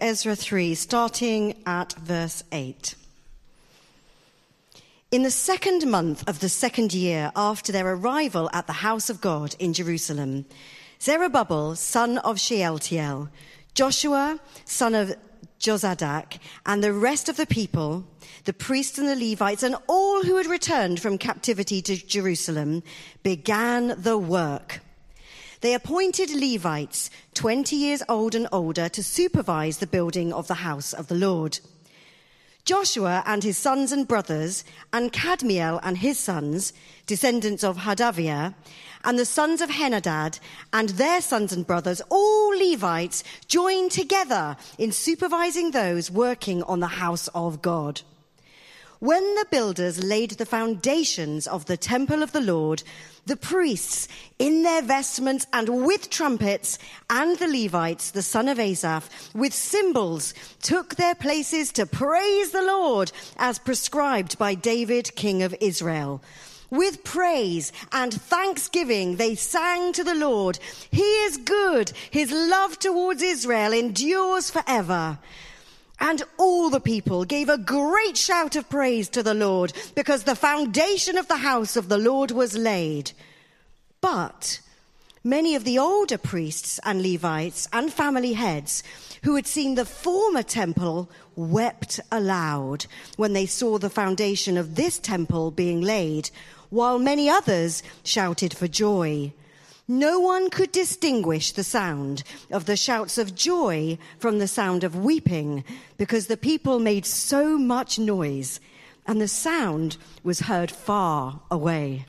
Ezra 3, starting at verse 8. In the second month of the second year after their arrival at the house of God in Jerusalem, Zerubbabel, son of Shealtiel, Joshua, son of Jozadak, and the rest of the people, the priests and the Levites, and all who had returned from captivity to Jerusalem, began the work. They appointed Levites, 20 years old and older, to supervise the building of the house of the Lord. Joshua and his sons and brothers, and Kadmiel and his sons, descendants of Hodaviah, and the sons of Henadad, and their sons and brothers, all Levites, joined together in supervising those working on the house of God. When the builders laid the foundations of the temple of the Lord, the priests in their vestments and with trumpets, and the Levites, the son of Asaph, with cymbals, took their places to praise the Lord as prescribed by David, king of Israel. With praise and thanksgiving, they sang to the Lord. He is good. His love towards Israel endures forever. And all the people gave a great shout of praise to the Lord because the foundation of the house of the Lord was laid. But many of the older priests and Levites and family heads who had seen the former temple wept aloud when they saw the foundation of this temple being laid, while many others shouted for joy. No one could distinguish the sound of the shouts of joy from the sound of weeping because the people made so much noise and the sound was heard far away.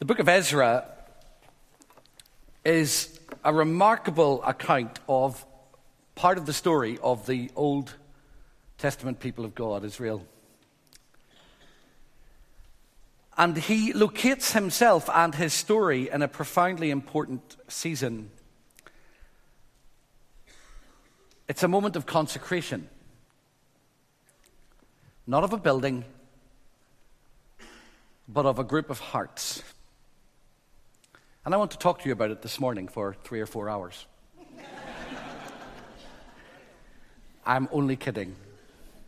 The book of Ezra is a remarkable account of part of the story of the Old Testament people of God, Israel. And he locates himself and his story in a profoundly important season. It's a moment of consecration, not of a building, but of a group of hearts. And I want to talk to you about it this morning for three or four hours. I'm only kidding.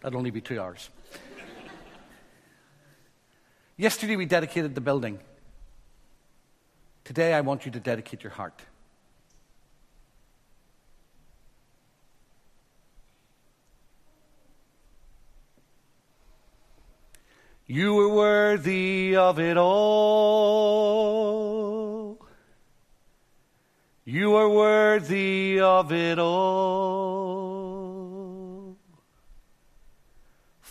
That'll only be two hours. Yesterday we dedicated the building. Today I want you to dedicate your heart. You were worthy of it all. You are worthy of it all.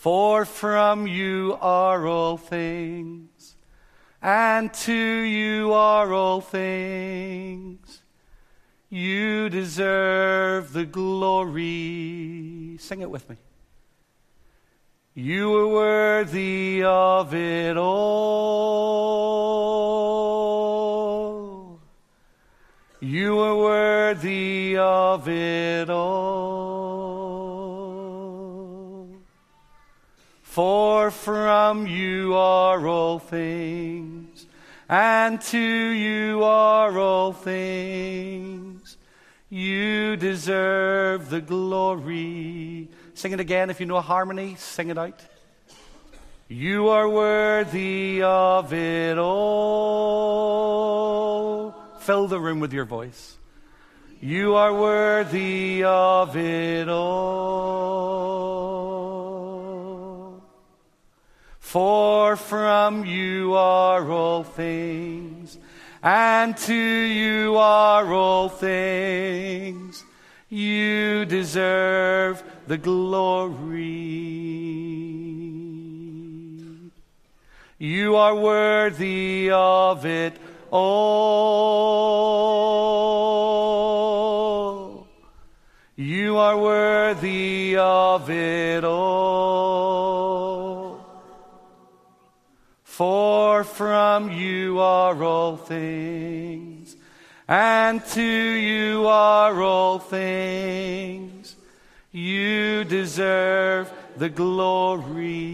For from you are all things, and to you are all things. You deserve the glory. Sing it with me. You are worthy of it all. You are worthy of it all. For from you are all things, and to you are all things. You deserve the glory. Sing it again if you know harmony, sing it out. You are worthy of it all. Fill the room with your voice. You are worthy of it all. For from you are all things, and to you are all things. You deserve the glory. You are worthy of it all. You are worthy of it all. For from you are all things, and to you are all things. You deserve the glory.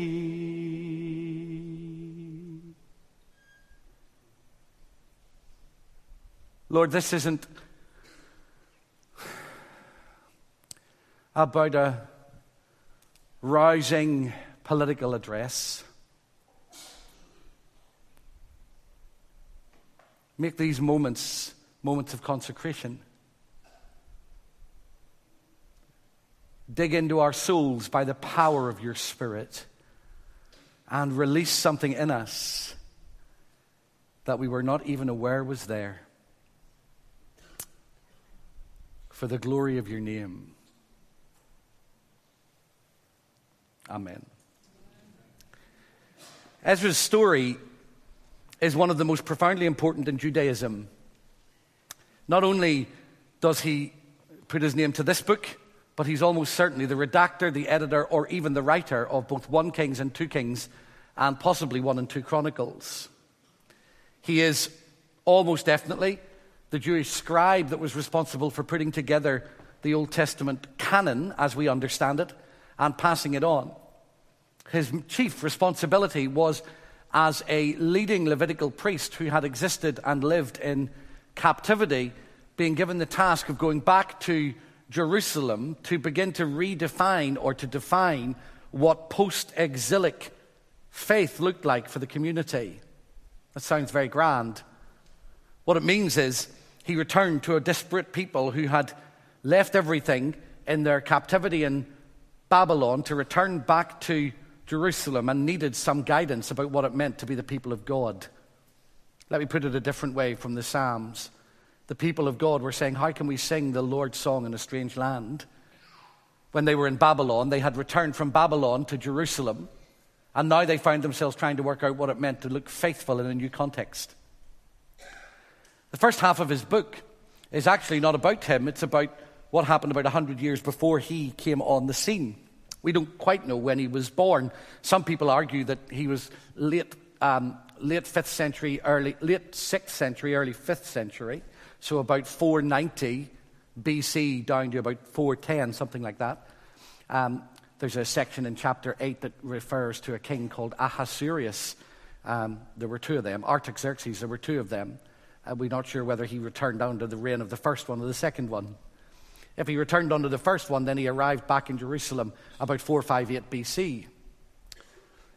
Lord, this isn't about a rousing political address. Make these moments moments of consecration. Dig into our souls by the power of your Spirit and release something in us that we were not even aware was there. For the glory of your name. Amen. Ezra's story is one of the most profoundly important in Judaism. Not only does he put his name to this book, but he's almost certainly the redactor, the editor, or even the writer of both 1 Kings and 2 Kings, and possibly 1 and 2 Chronicles. He is almost definitely the Jewish scribe that was responsible for putting together the Old Testament canon as we understand it and passing it on. His chief responsibility was as a leading Levitical priest who had existed and lived in captivity, being given the task of going back to Jerusalem to begin to redefine or to define what post exilic faith looked like for the community. That sounds very grand. What it means is he returned to a disparate people who had left everything in their captivity in Babylon to return back to Jerusalem and needed some guidance about what it meant to be the people of God. Let me put it a different way from the Psalms. The people of God were saying, How can we sing the Lord's song in a strange land? When they were in Babylon, they had returned from Babylon to Jerusalem, and now they found themselves trying to work out what it meant to look faithful in a new context. The first half of his book is actually not about him, it's about what happened about 100 years before he came on the scene. We don't quite know when he was born. Some people argue that he was late um, late 5th century, early, late 6th century, early 5th century. So about 490 BC down to about 410, something like that. Um, there's a section in chapter 8 that refers to a king called Ahasuerus. Um, there were two of them. Artaxerxes, there were two of them. Uh, we're not sure whether he returned down to the reign of the first one or the second one. If he returned under the first one, then he arrived back in Jerusalem about 458 BC.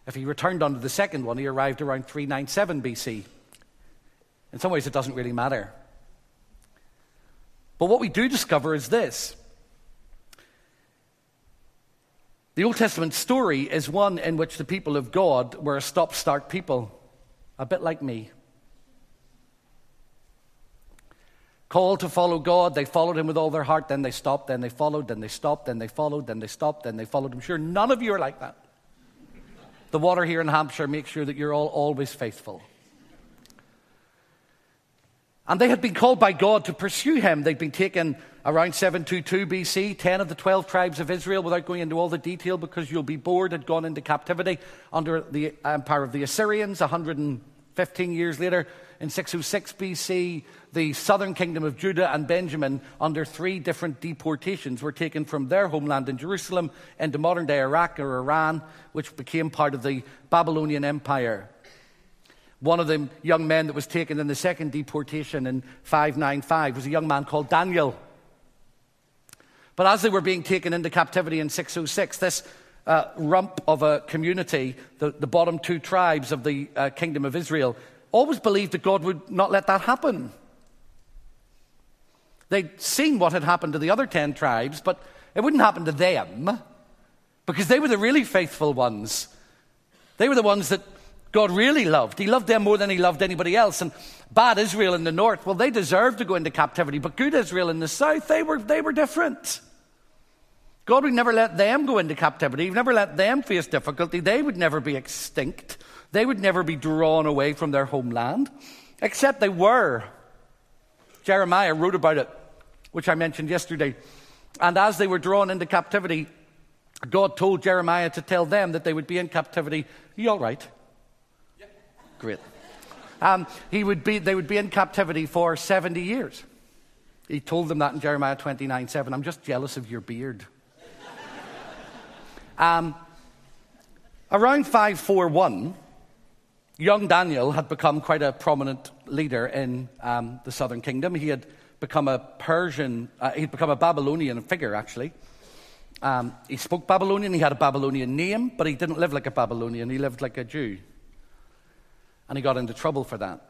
If he returned under the second one, he arrived around 397 BC. In some ways, it doesn't really matter. But what we do discover is this the Old Testament story is one in which the people of God were a stop start people, a bit like me. Called to follow God, they followed him with all their heart, then they stopped, then they followed, then they stopped, then they followed, then they stopped, then they followed. I'm sure none of you are like that. The water here in Hampshire makes sure that you're all always faithful. And they had been called by God to pursue him. They'd been taken around 722 BC. Ten of the 12 tribes of Israel, without going into all the detail because you'll be bored, had gone into captivity under the empire of the Assyrians. 115 years later, in 606 BC, the southern kingdom of Judah and Benjamin, under three different deportations, were taken from their homeland in Jerusalem into modern day Iraq or Iran, which became part of the Babylonian Empire. One of the young men that was taken in the second deportation in 595 was a young man called Daniel. But as they were being taken into captivity in 606, this uh, rump of a community, the, the, bottom two tribes of the uh, kingdom of Israel, always believed that God would not let that happen. They'd seen what had happened to the other 10 tribes, but it wouldn't happen to them because they were the really faithful ones. They were the ones that God really loved. He loved them more than he loved anybody else. And bad Israel in the north, well, they deserved to go into captivity, but good Israel in the south, they were, they were different. God would never let them go into captivity. He would never let them face difficulty. They would never be extinct. They would never be drawn away from their homeland, except they were. Jeremiah wrote about it which I mentioned yesterday. And as they were drawn into captivity, God told Jeremiah to tell them that they would be in captivity. Are you all right? Yeah. Great. Um, he would be, they would be in captivity for 70 years. He told them that in Jeremiah 29 7. I'm just jealous of your beard. um, around 541, young Daniel had become quite a prominent leader in um, the southern kingdom. He had become a Persian, uh, he'd become a Babylonian figure, actually. Um, he spoke Babylonian, he had a Babylonian name, but he didn't live like a Babylonian, he lived like a Jew. And he got into trouble for that.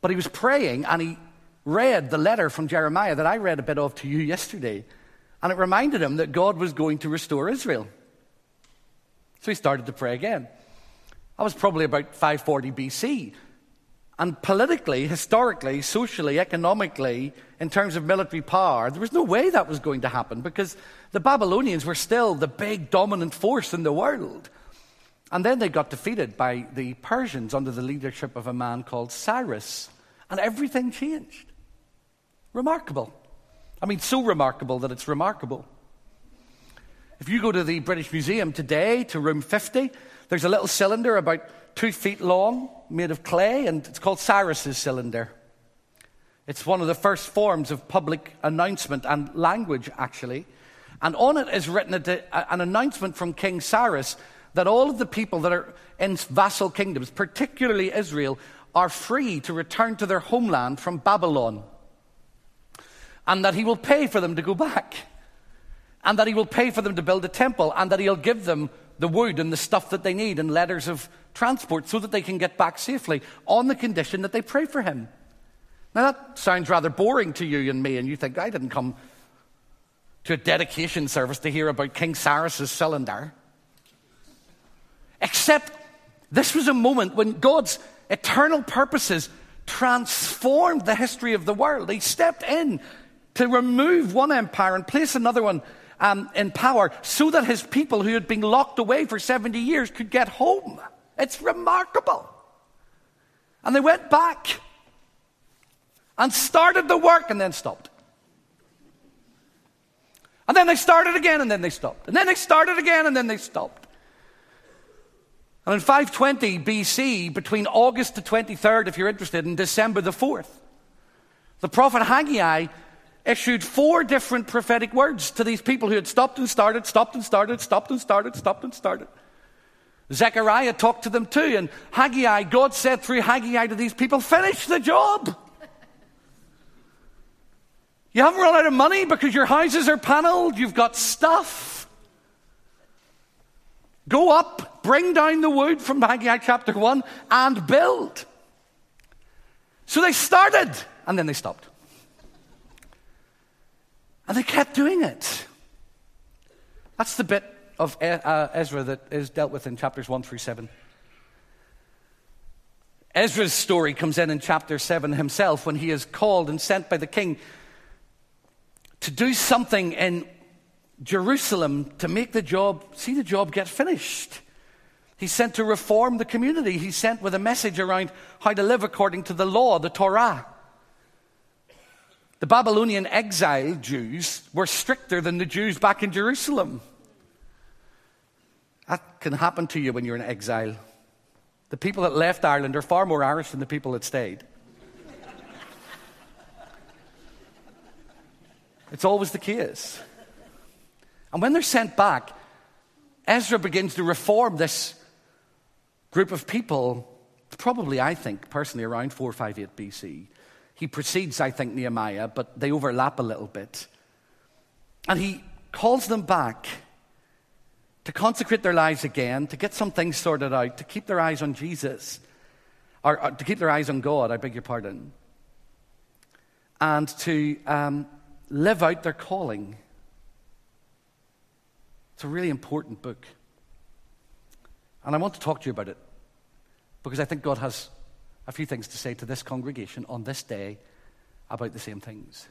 But he was praying and he read the letter from Jeremiah that I read a bit of to you yesterday. And it reminded him that God was going to restore Israel. So he started to pray again. That was probably about 540 BC. And politically, historically, socially, economically, in terms of military power, there was no way that was going to happen because the Babylonians were still the big dominant force in the world. And then they got defeated by the Persians under the leadership of a man called Cyrus. And everything changed. Remarkable. I mean, so remarkable that it's remarkable. If you go to the British Museum today, to room 50, there's a little cylinder about two feet long, made of clay, and it's called Cyrus's cylinder. It's one of the first forms of public announcement and language, actually. And on it is written an announcement from King Cyrus that all of the people that are in vassal kingdoms, particularly Israel, are free to return to their homeland from Babylon. And that he will pay for them to go back. And that he will pay for them to build a temple. And that he'll give them the wood and the stuff that they need and letters of transport so that they can get back safely on the condition that they pray for him. Now, that sounds rather boring to you and me, and you think, I didn't come to a dedication service to hear about King Cyrus's cylinder. Except this was a moment when God's eternal purposes transformed the history of the world. He stepped in to remove one empire and place another one um, in power so that his people who had been locked away for 70 years could get home. It's remarkable. And they went back and started the work and then stopped. And then they started again and then they stopped. And then they started again and then they stopped. And in 520 BC, between August the 23rd, if you're interested, and December the 4th, the prophet Haggai issued four different prophetic words to these people who had stopped and started, stopped and started, stopped and started, stopped and started. Zechariah talked to them too, and Haggai, God said through Haggai to these people, finish the job. You haven't run out of money because your houses are paneled, you've got stuff. Go up, bring down the wood from Haggai chapter 1, and build. So they started, and then they stopped. And they kept doing it. That's the bit of uh, Ezra that is dealt with in chapters 1 through 7. Ezra's story comes in in chapter 7 himself when he is called and sent by the king to do something in Jerusalem to make the job, see the job get finished. He's sent to reform the community. He's sent with a message around how to live according to the law, the Torah. The Babylonian exiled Jews were stricter than the Jews back in Jerusalem. That can happen to you when you're in exile. The people that left Ireland are far more Irish than the people that stayed. it's always the case. And when they're sent back, Ezra begins to reform this group of people, probably, I think, personally, around 458 BC. He precedes, I think, Nehemiah, but they overlap a little bit. And he calls them back to consecrate their lives again, to get some things sorted out, to keep their eyes on Jesus, or, or to keep their eyes on God, I beg your pardon, and to um, live out their calling. It's a really important book. And I want to talk to you about it because I think God has a few things to say to this congregation on this day about the same things.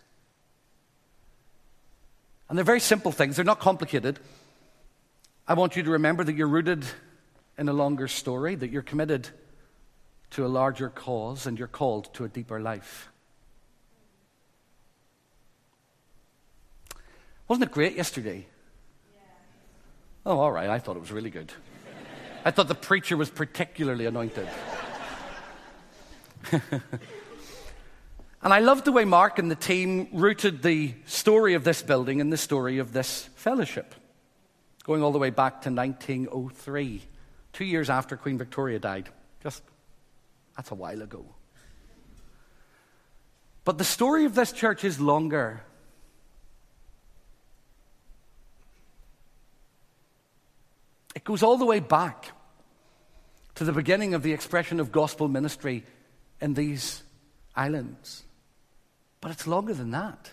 And they're very simple things, they're not complicated. I want you to remember that you're rooted in a longer story, that you're committed to a larger cause, and you're called to a deeper life. Wasn't it great yesterday? Yeah. Oh, all right. I thought it was really good. I thought the preacher was particularly anointed. and I loved the way Mark and the team rooted the story of this building in the story of this fellowship, going all the way back to 1903, two years after Queen Victoria died. Just, that's a while ago. But the story of this church is longer. It goes all the way back to the beginning of the expression of gospel ministry in these islands. But it's longer than that.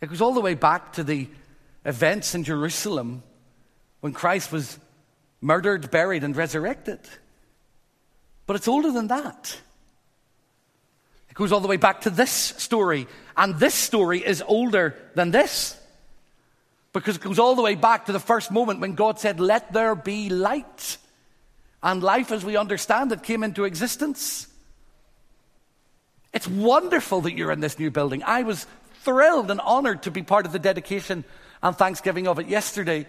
It goes all the way back to the events in Jerusalem when Christ was murdered, buried, and resurrected. But it's older than that. It goes all the way back to this story, and this story is older than this. Because it goes all the way back to the first moment when God said, Let there be light. And life as we understand it came into existence. It's wonderful that you're in this new building. I was thrilled and honored to be part of the dedication and thanksgiving of it yesterday.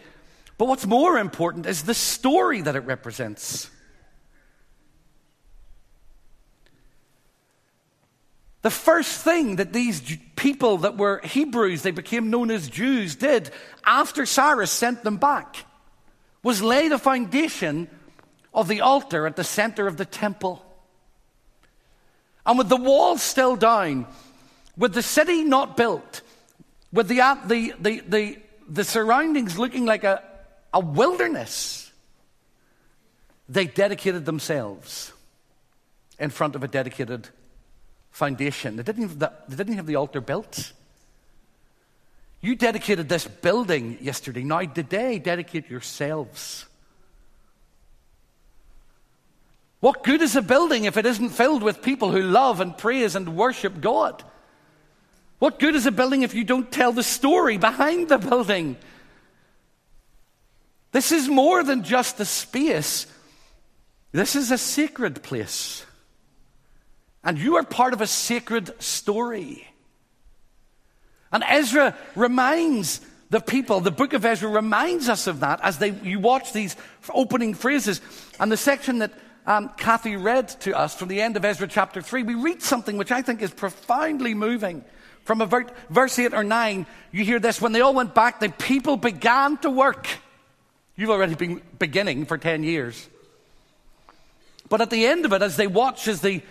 But what's more important is the story that it represents. The first thing that these people that were Hebrews, they became known as Jews, did after Cyrus sent them back was lay the foundation of the altar at the center of the temple. And with the walls still down, with the city not built, with the, the, the, the, the surroundings looking like a, a wilderness, they dedicated themselves in front of a dedicated foundation. They didn't have the, they didn't have the altar built. You dedicated this building yesterday. Now, today, dedicate yourselves. What good is a building if it isn't filled with people who love and praise and worship God? What good is a building if you don't tell the story behind the building? This is more than just a space, this is a sacred place. And you are part of a sacred story. And Ezra reminds the people, the book of Ezra reminds us of that as they, you watch these opening phrases. And the section that um, Kathy read to us from the end of Ezra chapter 3, we read something which I think is profoundly moving. From a verse 8 or 9, you hear this when they all went back, the people began to work. You've already been beginning for 10 years. But at the end of it, as they watch as the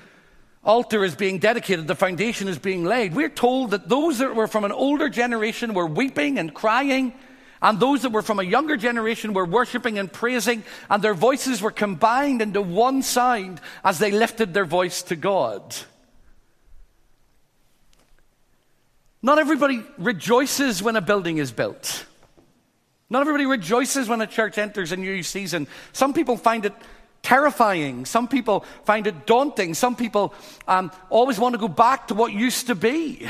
altar is being dedicated, the foundation is being laid, we're told that those that were from an older generation were weeping and crying, and those that were from a younger generation were worshiping and praising, and their voices were combined into one sound as they lifted their voice to God. Not everybody rejoices when a building is built. Not everybody rejoices when a church enters a new season. Some people find it terrifying. Some people find it daunting. Some people um, always want to go back to what used to be.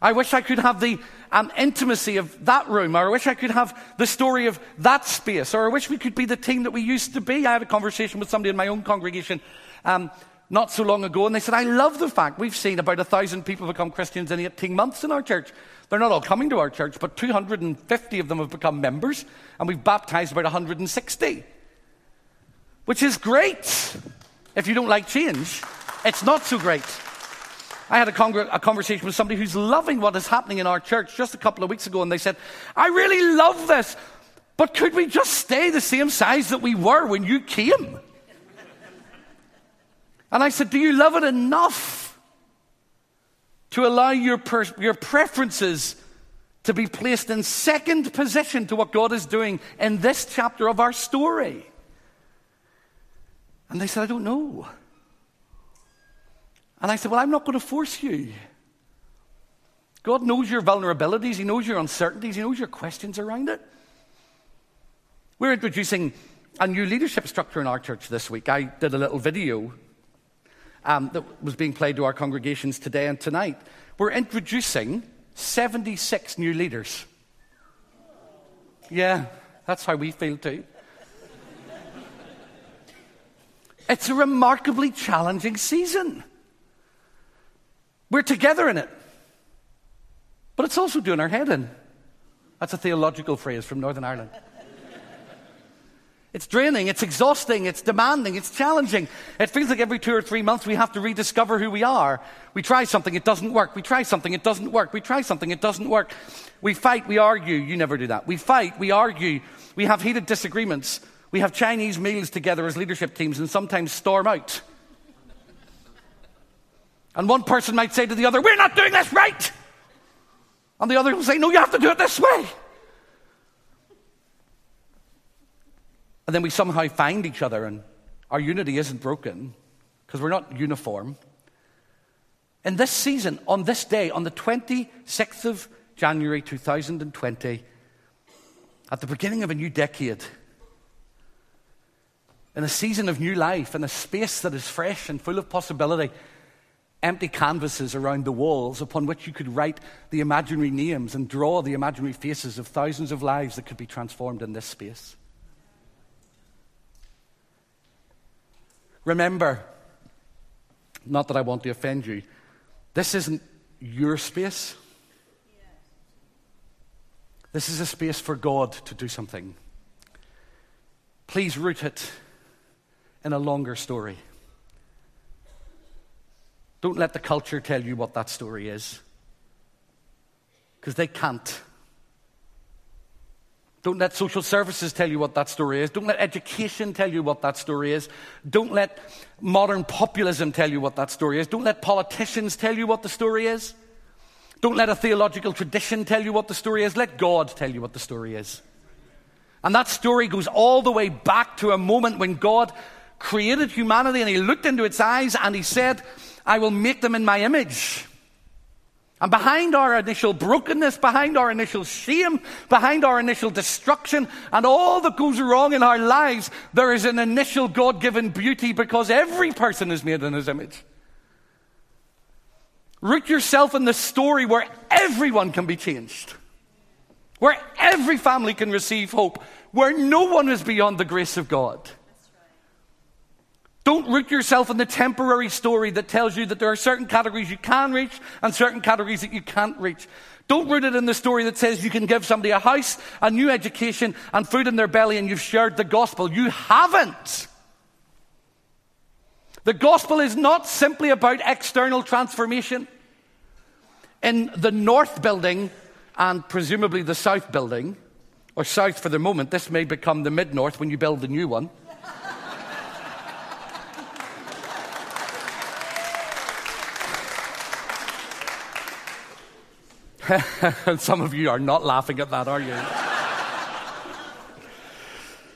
I wish I could have the um, intimacy of that room, or I wish I could have the story of that space, or I wish we could be the team that we used to be. I had a conversation with somebody in my own congregation um, not so long ago, and they said, I love the fact we've seen about a thousand people become Christians in 18 months in our church. They're not all coming to our church, but 250 of them have become members, and we've baptized about 160 which is great. If you don't like change, it's not so great. I had a, a, conversation with somebody who's loving what is happening in our church just a couple of weeks ago, and they said, I really love this, but could we just stay the same size that we were when you came? and I said, Do you love it enough to allow your, per- your preferences to be placed in second position to what God is doing in this chapter of our story? And they said, I don't know. And I said, Well, I'm not going to force you. God knows your vulnerabilities, He knows your uncertainties, He knows your questions around it. We're introducing a new leadership structure in our church this week. I did a little video um, that was being played to our congregations today and tonight. We're introducing 76 new leaders. Yeah, that's how we feel too. It's a remarkably challenging season. We're together in it. But it's also doing our head in. That's a theological phrase from Northern Ireland. It's draining, it's exhausting, it's demanding, it's challenging. It feels like every two or three months we have to rediscover who we are. We try something, it doesn't work. We try something, it doesn't work. We try something, it doesn't work. We fight, we argue. You never do that. We fight, we argue. We have heated disagreements We have Chinese meals together as leadership teams and sometimes storm out. And one person might say to the other, We're not doing this right. And the other will say, No, you have to do it this way. And then we somehow find each other, and our unity isn't broken because we're not uniform. In this season, on this day, on the 26th of January 2020, at the beginning of a new decade, in a season of new life, in a space that is fresh and full of possibility, empty canvases around the walls upon which you could write the imaginary names and draw the imaginary faces of thousands of lives that could be transformed in this space. Remember, not that I want to offend you, this isn't your space. This is a space for God to do something. Please root it in a longer story. Don't let the culture tell you what that story is, because they can't. Don't let social services tell you what that story is. Don't let education tell you what that story is. Don't let modern populism tell you what that story is. Don't let politicians tell you what the story is. Don't let a theological tradition tell you what the story is. Let God tell you what the story is. And that story goes all the way back to a moment when God created humanity and He looked into its eyes and He said, I will make them in my image. And behind our initial brokenness, behind our initial shame, behind our initial destruction, and all that goes wrong in our lives, there is an initial God given beauty because every person is made in His image. Root yourself in the story where everyone can be changed, where every family can receive hope, where no one is beyond the grace of God. Don't root yourself in the temporary story that tells you that there are certain categories you can reach and certain categories that you can't reach. Don't root it in the story that says you can give somebody a house, a new education, and food in their belly and you've shared the gospel. You haven't. The gospel is not simply about external transformation. In the north building and presumably the south building, or south for the moment, this may become the mid north when you build the new one. some of you are not laughing at that, are you?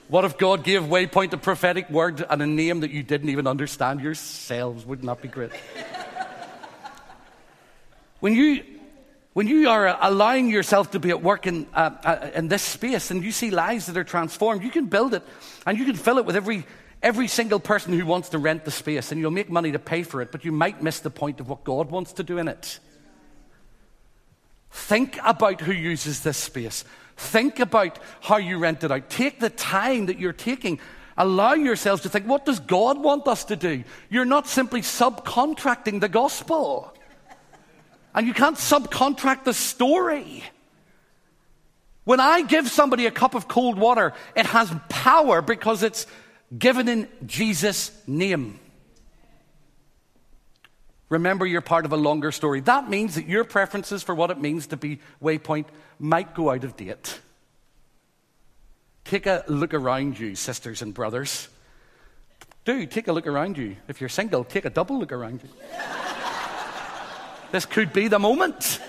what if God gave Waypoint a prophetic word and a name that you didn't even understand yourselves? Wouldn't that be great? when you when you are allowing yourself to be at work in, uh, uh, in this space and you see lives that are transformed, you can build it and you can fill it with every, every single person who wants to rent the space and you'll make money to pay for it, but you might miss the point of what God wants to do in it. Think about who uses this space. Think about how you rent it out. Take the time that you're taking. Allow yourselves to think, what does God want us to do? You're not simply subcontracting the gospel. And you can't subcontract the story. When I give somebody a cup of cold water, it has power because it's given in Jesus' name. Remember, you're part of a longer story. That means that your preferences for what it means to be Waypoint might go out of date. Take a look around you, sisters and brothers. Do take a look around you. If you're single, take a double look around you. this could be the moment.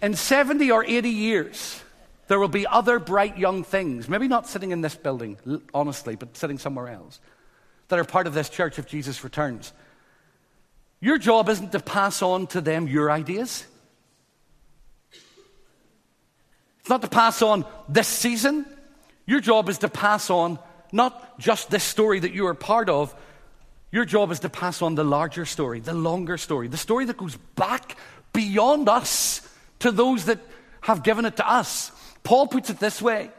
In 70 or 80 years, there will be other bright young things, maybe not sitting in this building, honestly, but sitting somewhere else that are part of this church if Jesus returns. Your job isn't to pass on to them your ideas. It's not to pass on this season. Your job is to pass on not just this story that you are part of. Your job is to pass on the larger story, the longer story, the story that goes back beyond us to those that have given it to us. Paul puts it this way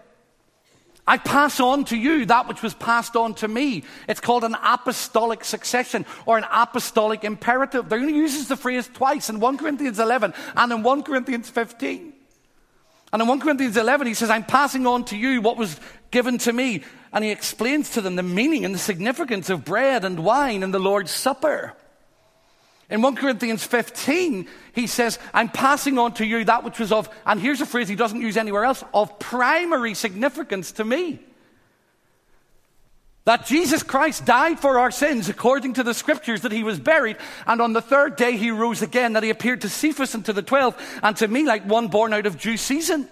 I pass on to you that which was passed on to me. It's called an apostolic succession or an apostolic imperative. There only uses the phrase twice in 1 Corinthians 11 and in 1 Corinthians 15. And in 1 Corinthians 11, he says, I'm passing on to you what was given to me. And he explains to them the meaning and the significance of bread and wine and the Lord's Supper. In 1 Corinthians 15, he says, I'm passing on to you that which was of, and here's a phrase he doesn't use anywhere else, of primary significance to me. That Jesus Christ died for our sins according to the scriptures, that he was buried, and on the third day he rose again, that he appeared to Cephas and to the twelve, and to me like one born out of due season.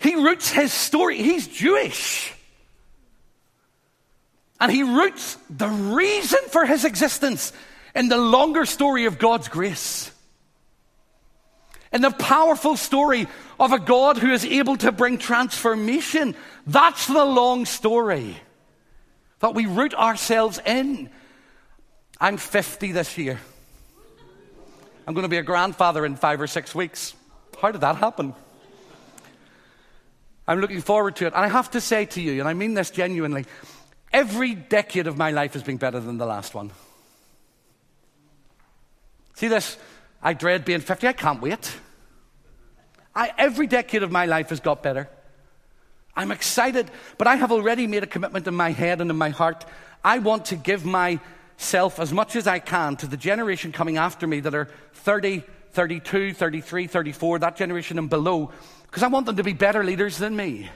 He roots his story, he's Jewish. And he roots the reason for his existence in the longer story of God's grace. In the powerful story of a God who is able to bring transformation. That's the long story that we root ourselves in. I'm 50 this year. I'm going to be a grandfather in five or six weeks. How did that happen? I'm looking forward to it. And I have to say to you, and I mean this genuinely, every decade of my life has been better than the last one. See this? I dread being 50. I can't wait. I, every decade of my life has got better. I'm excited, but I have already made a commitment in my head and in my heart. I want to give myself as much as I can to the generation coming after me that are 30, 32, 33, 34, that generation and below, because I want them to be better leaders than me.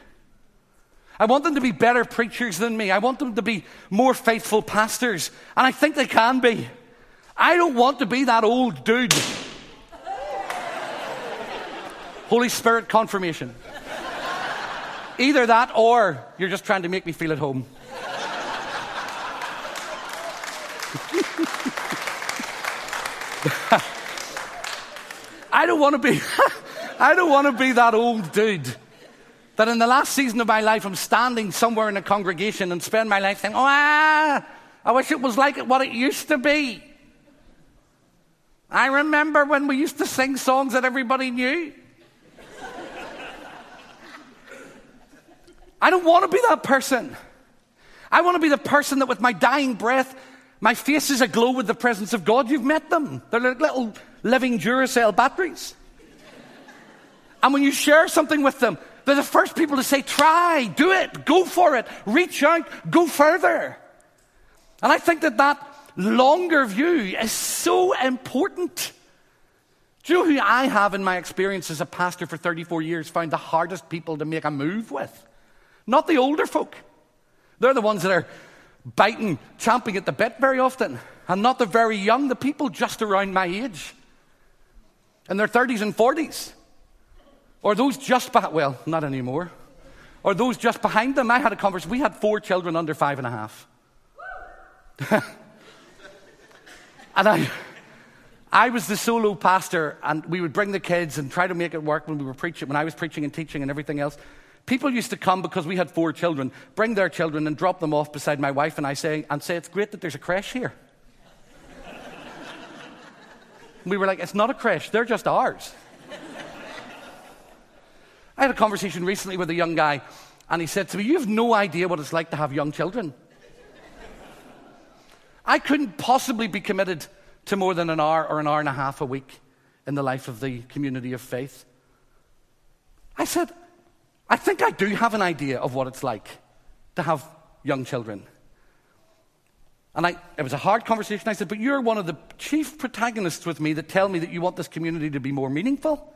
I want them to be better preachers than me. I want them to be more faithful pastors. And I think they can be. I don't want to be that old dude. Holy Spirit confirmation. Either that or you're just trying to make me feel at home. I don't want to be I don't want to be that old dude that in the last season of my life I'm standing somewhere in a congregation and spend my life saying, "Oh, ah, I wish it was like what it used to be." I remember when we used to sing songs that everybody knew. I don't want to be that person. I want to be the person that, with my dying breath, my face is aglow with the presence of God. You've met them. They're like little living Duracell batteries. And when you share something with them, they're the first people to say, try, do it, go for it, reach out, go further. And I think that that longer view is so important. Do you know who I have in my experience as a pastor for 34 years found the hardest people to make a move with? Not the older folk. They're the ones that are biting, champing at the bit very often, and not the very young, the people just around my age, in their 30s and 40s. Or those just behind, well, not anymore. Or those just behind them. I had a conversation. We had four children under five and a half. And I, I was the solo pastor, and we would bring the kids and try to make it work when we were preaching, when I was preaching and teaching and everything else. People used to come because we had four children, bring their children and drop them off beside my wife and I say, and say, it's great that there's a crash here. we were like, it's not a crash, they're just ours. I had a conversation recently with a young guy, and he said to me, You have no idea what it's like to have young children. I couldn't possibly be committed to more than an hour or an hour and a half a week in the life of the community of faith. I said, I think I do have an idea of what it's like to have young children. And I, it was a hard conversation. I said, But you're one of the chief protagonists with me that tell me that you want this community to be more meaningful.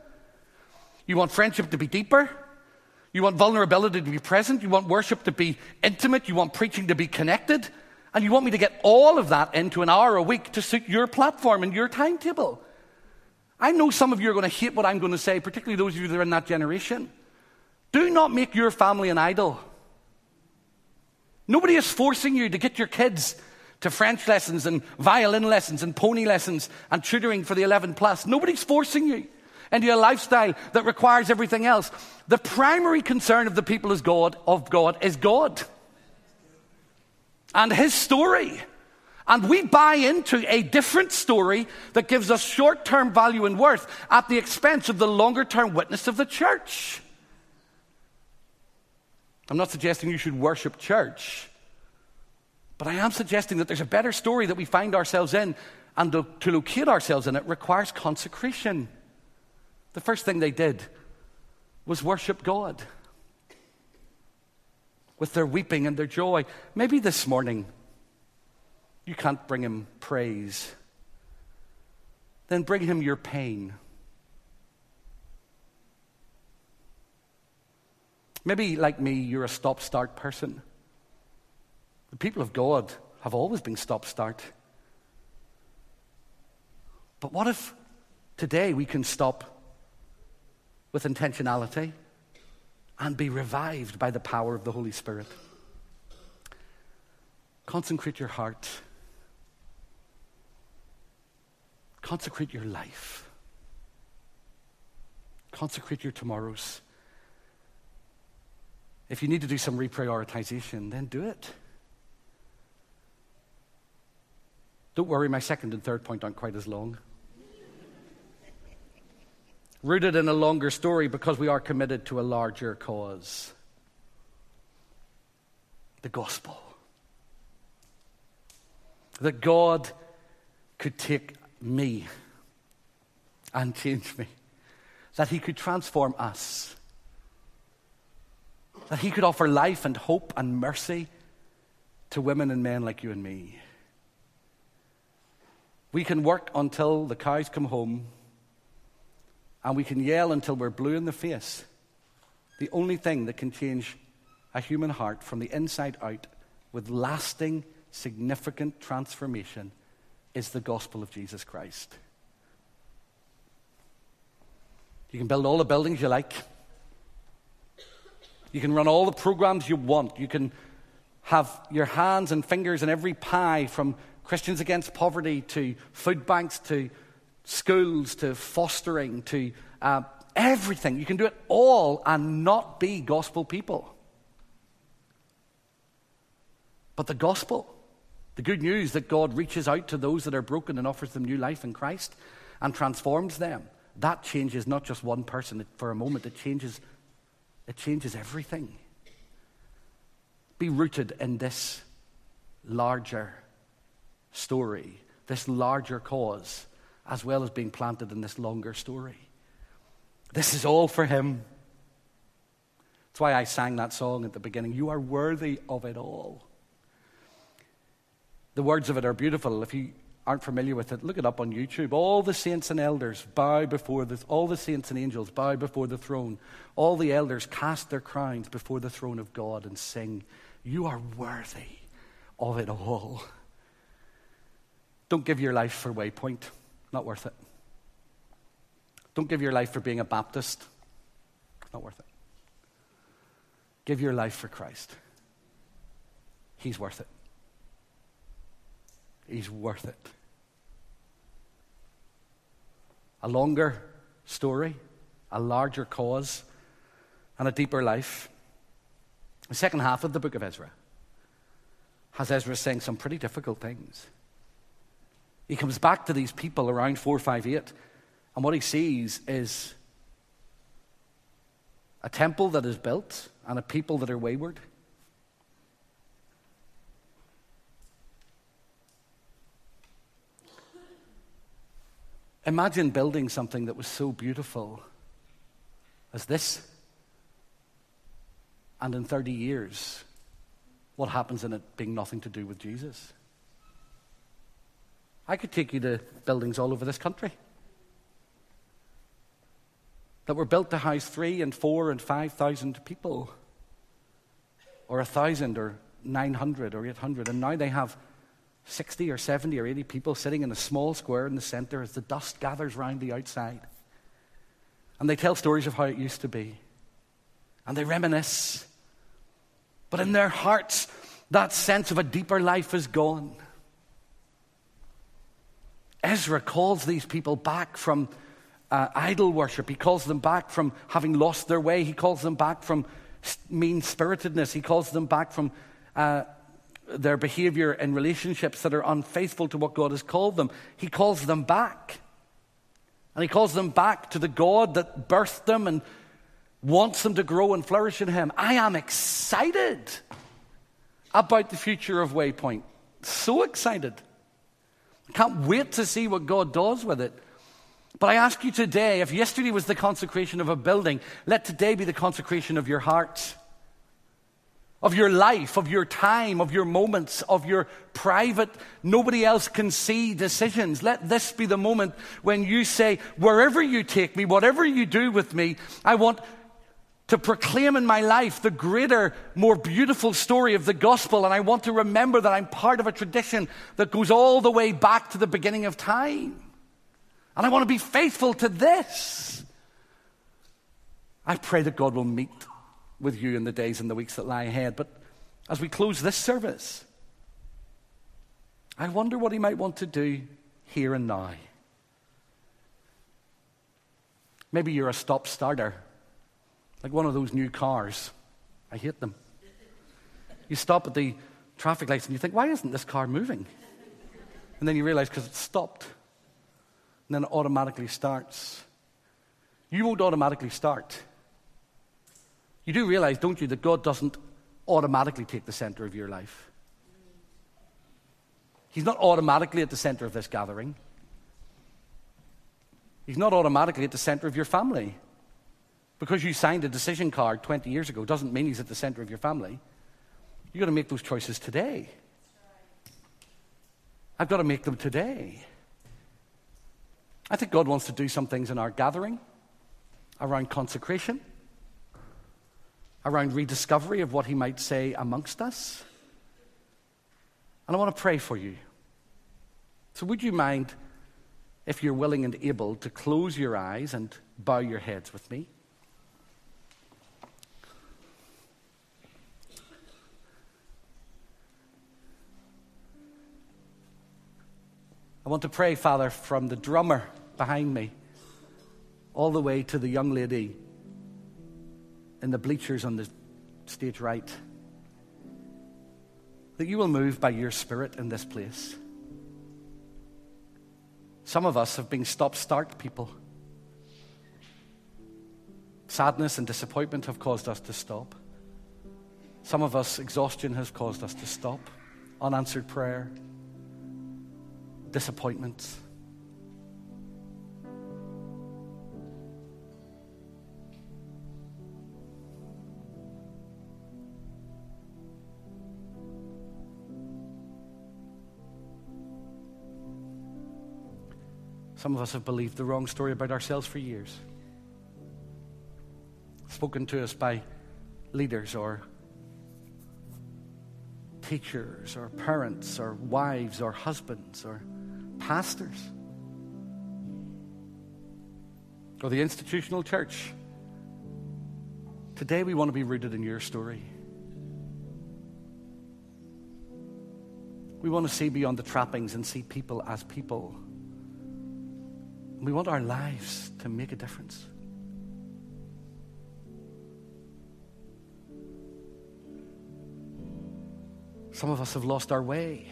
You want friendship to be deeper. You want vulnerability to be present. You want worship to be intimate. You want preaching to be connected. And you want me to get all of that into an hour a week to suit your platform and your timetable. I know some of you are going to hate what I'm going to say, particularly those of you that are in that generation. Do not make your family an idol. Nobody is forcing you to get your kids to French lessons and violin lessons and pony lessons and tutoring for the 11 plus. Nobody's forcing you into a lifestyle that requires everything else. The primary concern of the people is God, of God is God and his story. And we buy into a different story that gives us short term value and worth at the expense of the longer term witness of the church. I'm not suggesting you should worship church, but I am suggesting that there's a better story that we find ourselves in, and to, to locate ourselves in it requires consecration. The first thing they did was worship God with their weeping and their joy. Maybe this morning you can't bring him praise then bring him your pain. Maybe, like me, you're a stop start person. The people of God have always been stop start. But what if today we can stop with intentionality and be revived by the power of the Holy Spirit? Consecrate your heart. Consecrate your life. Consecrate your tomorrows. If you need to do some reprioritization, then do it. Don't worry, my second and third point aren't quite as long. Rooted in a longer story because we are committed to a larger cause the gospel. That God could take me and change me, that He could transform us that He could offer life and hope and mercy to women and men like you and me. We can work until the cows come home, and we can yell until we're blue in the face. The only thing that can change a human heart from the inside out with lasting, significant transformation is the gospel of Jesus Christ. You can build all the buildings you like. You can run all the programs you want. You can have your hands and fingers in every pie from Christians Against Poverty to food banks to schools to fostering to uh, everything. You can do it all and not be gospel people. But the gospel, the good news that God reaches out to those that are broken and offers them new life in Christ and transforms them, that changes not just one person for a moment, it changes it changes everything. Be rooted in this larger story, this larger cause, as well as being planted in this longer story. This is all for Him. That's why I sang that song at the beginning. You are worthy of it all. The words of it are beautiful. If you aren't familiar with it, look it up on YouTube. All the saints and elders bow before the, all the saints and angels bow before the throne. All the elders cast their crowns before the throne of God and sing, You are worthy of it all. Don't give your life for Waypoint. Not worth it. Don't give your life for being a Baptist. Not worth it. Give your life for Christ. He's worth it. He's worth it. A longer story, a larger cause, and a deeper life. The second half of the book of Ezra has Ezra saying some pretty difficult things. He comes back to these people around 458, and what he sees is a temple that is built and a people that are wayward. Imagine building something that was so beautiful as this. And in 30 years, what happens in it being nothing to do with Jesus? I could take you to buildings all over this country that were built to house three and four and five thousand people, or a thousand, or 900, or 800, and now they have 60 or 70 or 80 people sitting in a small square in the center as the dust gathers round the outside. And they tell stories of how it used to be. And they reminisce. But in their hearts, that sense of a deeper life is gone. Ezra calls these people back from uh, idol worship. He calls them back from having lost their way. He calls them back from mean spiritedness. He calls them back from uh, their behavior and relationships that are unfaithful to what God has called them. He calls them back. And He calls them back to the God that birthed them and wants them to grow and flourish in Him. I am excited about the future of Waypoint. So excited. Can't wait to see what God does with it. But I ask you today if yesterday was the consecration of a building, let today be the consecration of your heart. of your life, of your time, of your moments, of your private, nobody else can see decisions. Let this be the moment when you say, wherever you take me, whatever you do with me, I want to proclaim in my life the greater, more beautiful story of the gospel. And I want to remember that I'm part of a tradition that goes all the way back to the beginning of time. And I want to be faithful to this. I pray that God will meet with you in the days and the weeks that lie ahead. But as we close this service, I wonder what He might want to do here and now. Maybe you're a stop starter like one of those new cars. I hate them. You stop at the traffic lights and you think, why isn't this car moving? And then you realize because it stopped. And then it automatically starts. You won't automatically start. You do realize, don't you, that God doesn't automatically take the center of your life. He's not automatically at the center of this gathering. He's not automatically at the center of your family. Because you signed a decision card 20 years ago doesn't mean he's at the center of your family. You've got to make those choices today. I've got to make them today. I think God wants to do some things in our gathering around consecration, around rediscovery of what He might say amongst us. And I want to pray for you. So, would you mind, if you're willing and able, to close your eyes and bow your heads with me? I want to pray, Father, from the drummer behind me all the way to the young lady in the bleachers on the stage right. That you will move by your Spirit in this place. Some of us have been stop start people. Sadness and disappointment have caused us to stop. Some of us, exhaustion has caused us to stop. Unanswered prayer disappointments. Some of us have believed the wrong story about ourselves for years. Spoken to us by leaders or teachers or parents or wives or husbands or pastors or the institutional church. Today we want to be rooted in your story. We want to see beyond the trappings and see people as people. We want our lives to make a difference. Some of us have lost our way.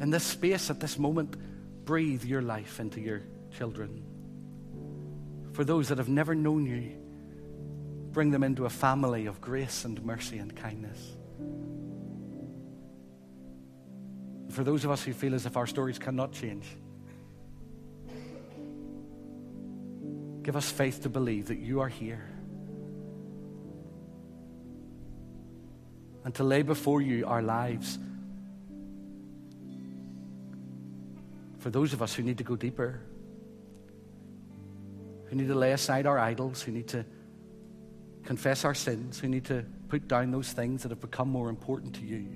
In this space, at this moment, breathe your life into your children. For those that have never known you, bring them into a family of grace and mercy and kindness. For those of us who feel as if our stories cannot change, give us faith to believe that you are here and to lay before you our lives For those of us who need to go deeper, who need to lay aside our idols, who need to confess our sins, who need to put down those things that have become more important to you.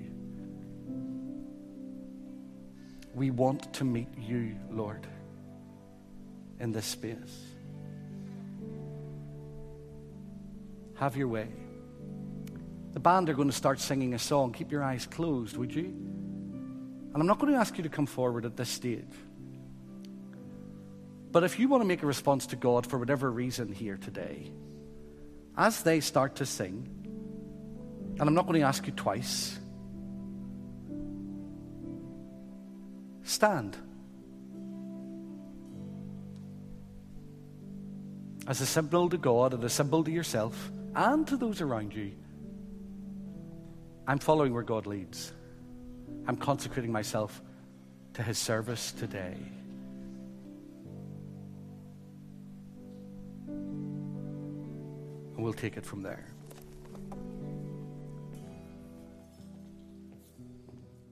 We want to meet you, Lord, in this space. Have your way. The band are going to start singing a song. Keep your eyes closed, would you? And I'm not going to ask you to come forward at this stage. But if you want to make a response to God for whatever reason here today, as they start to sing, and I'm not going to ask you twice, stand. As a symbol to God and a symbol to yourself and to those around you, I'm following where God leads. I'm consecrating myself to his service today. and we'll take it from there.